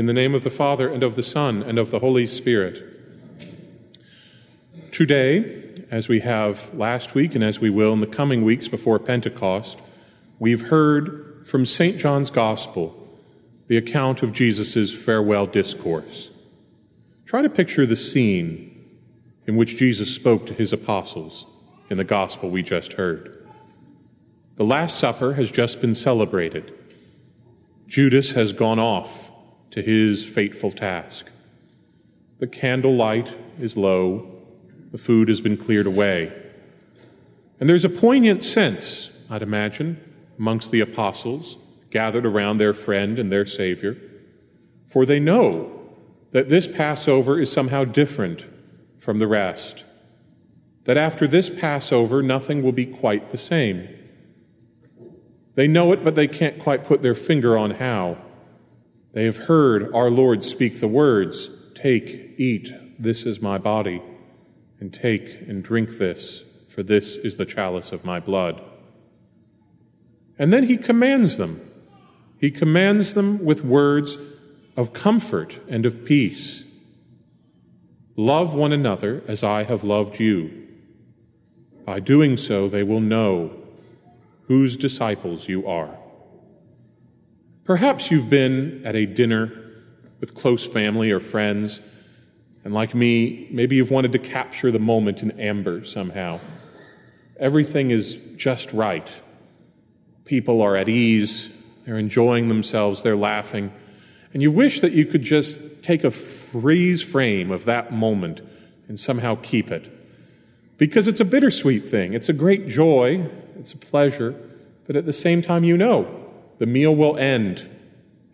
In the name of the Father, and of the Son, and of the Holy Spirit. Today, as we have last week, and as we will in the coming weeks before Pentecost, we've heard from St. John's Gospel the account of Jesus' farewell discourse. Try to picture the scene in which Jesus spoke to his apostles in the Gospel we just heard. The Last Supper has just been celebrated. Judas has gone off to his fateful task. The candlelight is low, the food has been cleared away. And there's a poignant sense, I'd imagine, amongst the apostles gathered around their friend and their Savior, for they know that this Passover is somehow different from the rest, that after this Passover, nothing will be quite the same. They know it, but they can't quite put their finger on how. They have heard our Lord speak the words Take, eat, this is my body, and take and drink this, for this is the chalice of my blood. And then he commands them. He commands them with words of comfort and of peace. Love one another as I have loved you. By doing so, they will know whose disciples you are. Perhaps you've been at a dinner with close family or friends, and like me, maybe you've wanted to capture the moment in amber somehow. Everything is just right. People are at ease, they're enjoying themselves, they're laughing, and you wish that you could just take a freeze frame of that moment and somehow keep it. Because it's a bittersweet thing. It's a great joy, it's a pleasure, but at the same time, you know the meal will end.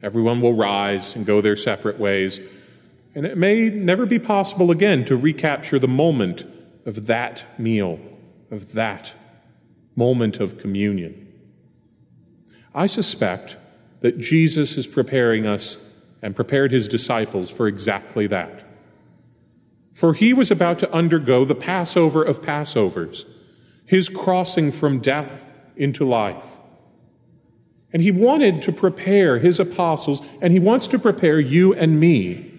Everyone will rise and go their separate ways. And it may never be possible again to recapture the moment of that meal, of that moment of communion. I suspect that Jesus is preparing us and prepared his disciples for exactly that. For he was about to undergo the Passover of Passovers, his crossing from death into life. And he wanted to prepare his apostles, and he wants to prepare you and me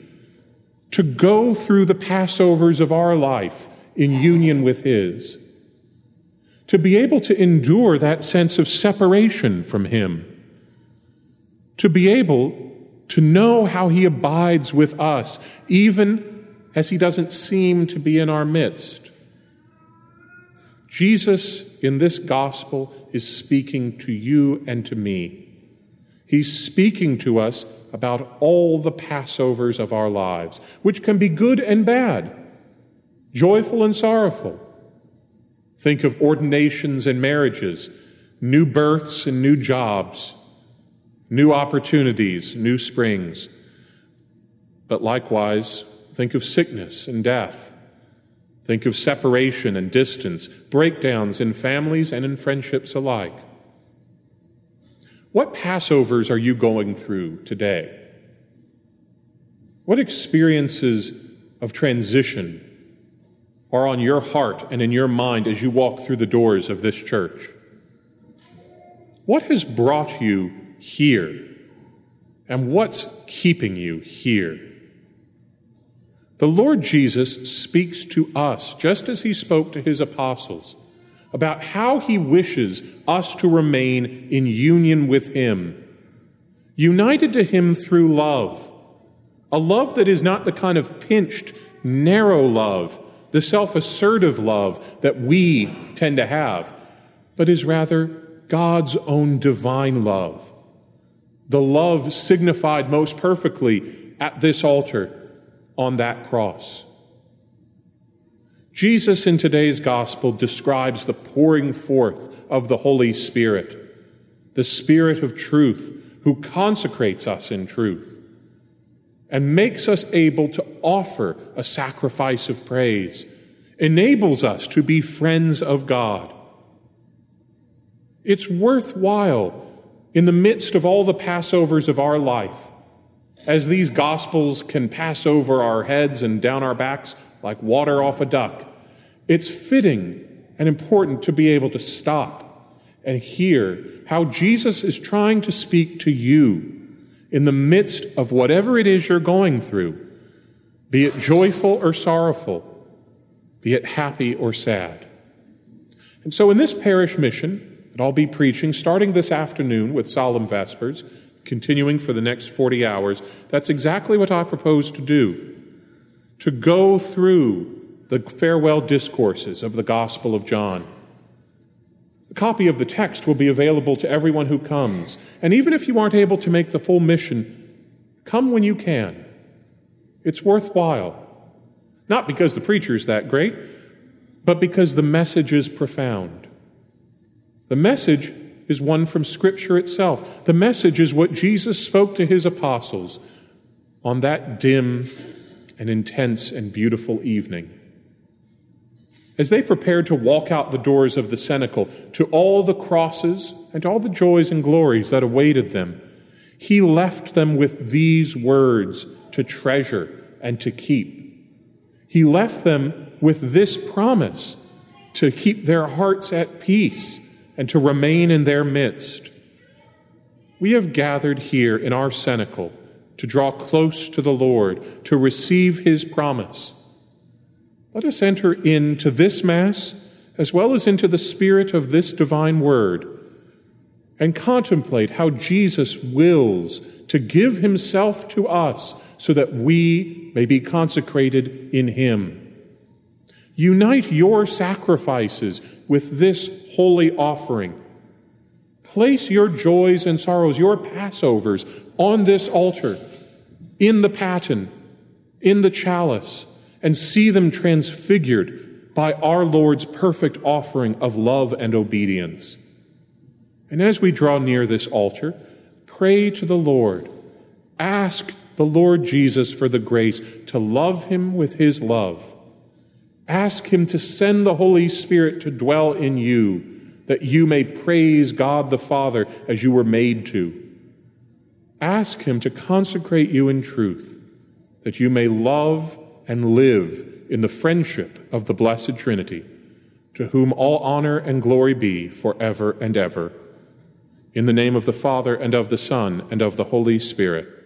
to go through the Passovers of our life in union with his, to be able to endure that sense of separation from him, to be able to know how he abides with us, even as he doesn't seem to be in our midst. Jesus in this gospel is speaking to you and to me. He's speaking to us about all the Passovers of our lives, which can be good and bad, joyful and sorrowful. Think of ordinations and marriages, new births and new jobs, new opportunities, new springs. But likewise, think of sickness and death Think of separation and distance, breakdowns in families and in friendships alike. What Passovers are you going through today? What experiences of transition are on your heart and in your mind as you walk through the doors of this church? What has brought you here? And what's keeping you here? The Lord Jesus speaks to us, just as he spoke to his apostles, about how he wishes us to remain in union with him, united to him through love, a love that is not the kind of pinched, narrow love, the self assertive love that we tend to have, but is rather God's own divine love. The love signified most perfectly at this altar on that cross. Jesus in today's gospel describes the pouring forth of the Holy Spirit, the Spirit of truth, who consecrates us in truth and makes us able to offer a sacrifice of praise, enables us to be friends of God. It's worthwhile in the midst of all the Passovers of our life as these gospels can pass over our heads and down our backs like water off a duck, it's fitting and important to be able to stop and hear how Jesus is trying to speak to you in the midst of whatever it is you're going through, be it joyful or sorrowful, be it happy or sad. And so, in this parish mission that I'll be preaching, starting this afternoon with Solemn Vespers, continuing for the next 40 hours, that's exactly what I propose to do to go through the farewell discourses of the Gospel of John. A copy of the text will be available to everyone who comes. And even if you aren't able to make the full mission, come when you can. It's worthwhile. Not because the preacher is that great, but because the message is profound. The message is one from Scripture itself. The message is what Jesus spoke to his apostles on that dim and intense and beautiful evening. As they prepared to walk out the doors of the cenacle to all the crosses and all the joys and glories that awaited them, he left them with these words to treasure and to keep. He left them with this promise to keep their hearts at peace and to remain in their midst. We have gathered here in our cenacle to draw close to the Lord, to receive his promise. Let us enter into this Mass as well as into the spirit of this divine word and contemplate how Jesus wills to give himself to us so that we may be consecrated in him. Unite your sacrifices with this holy offering. Place your joys and sorrows, your Passovers, on this altar, in the paten, in the chalice, and see them transfigured by our Lord's perfect offering of love and obedience. And as we draw near this altar, pray to the Lord. Ask the Lord Jesus for the grace to love him with his love Ask Him to send the Holy Spirit to dwell in you, that you may praise God the Father as you were made to. Ask Him to consecrate you in truth, that you may love and live in the friendship of the Blessed Trinity, to whom all honor and glory be forever and ever. In the name of the Father, and of the Son, and of the Holy Spirit.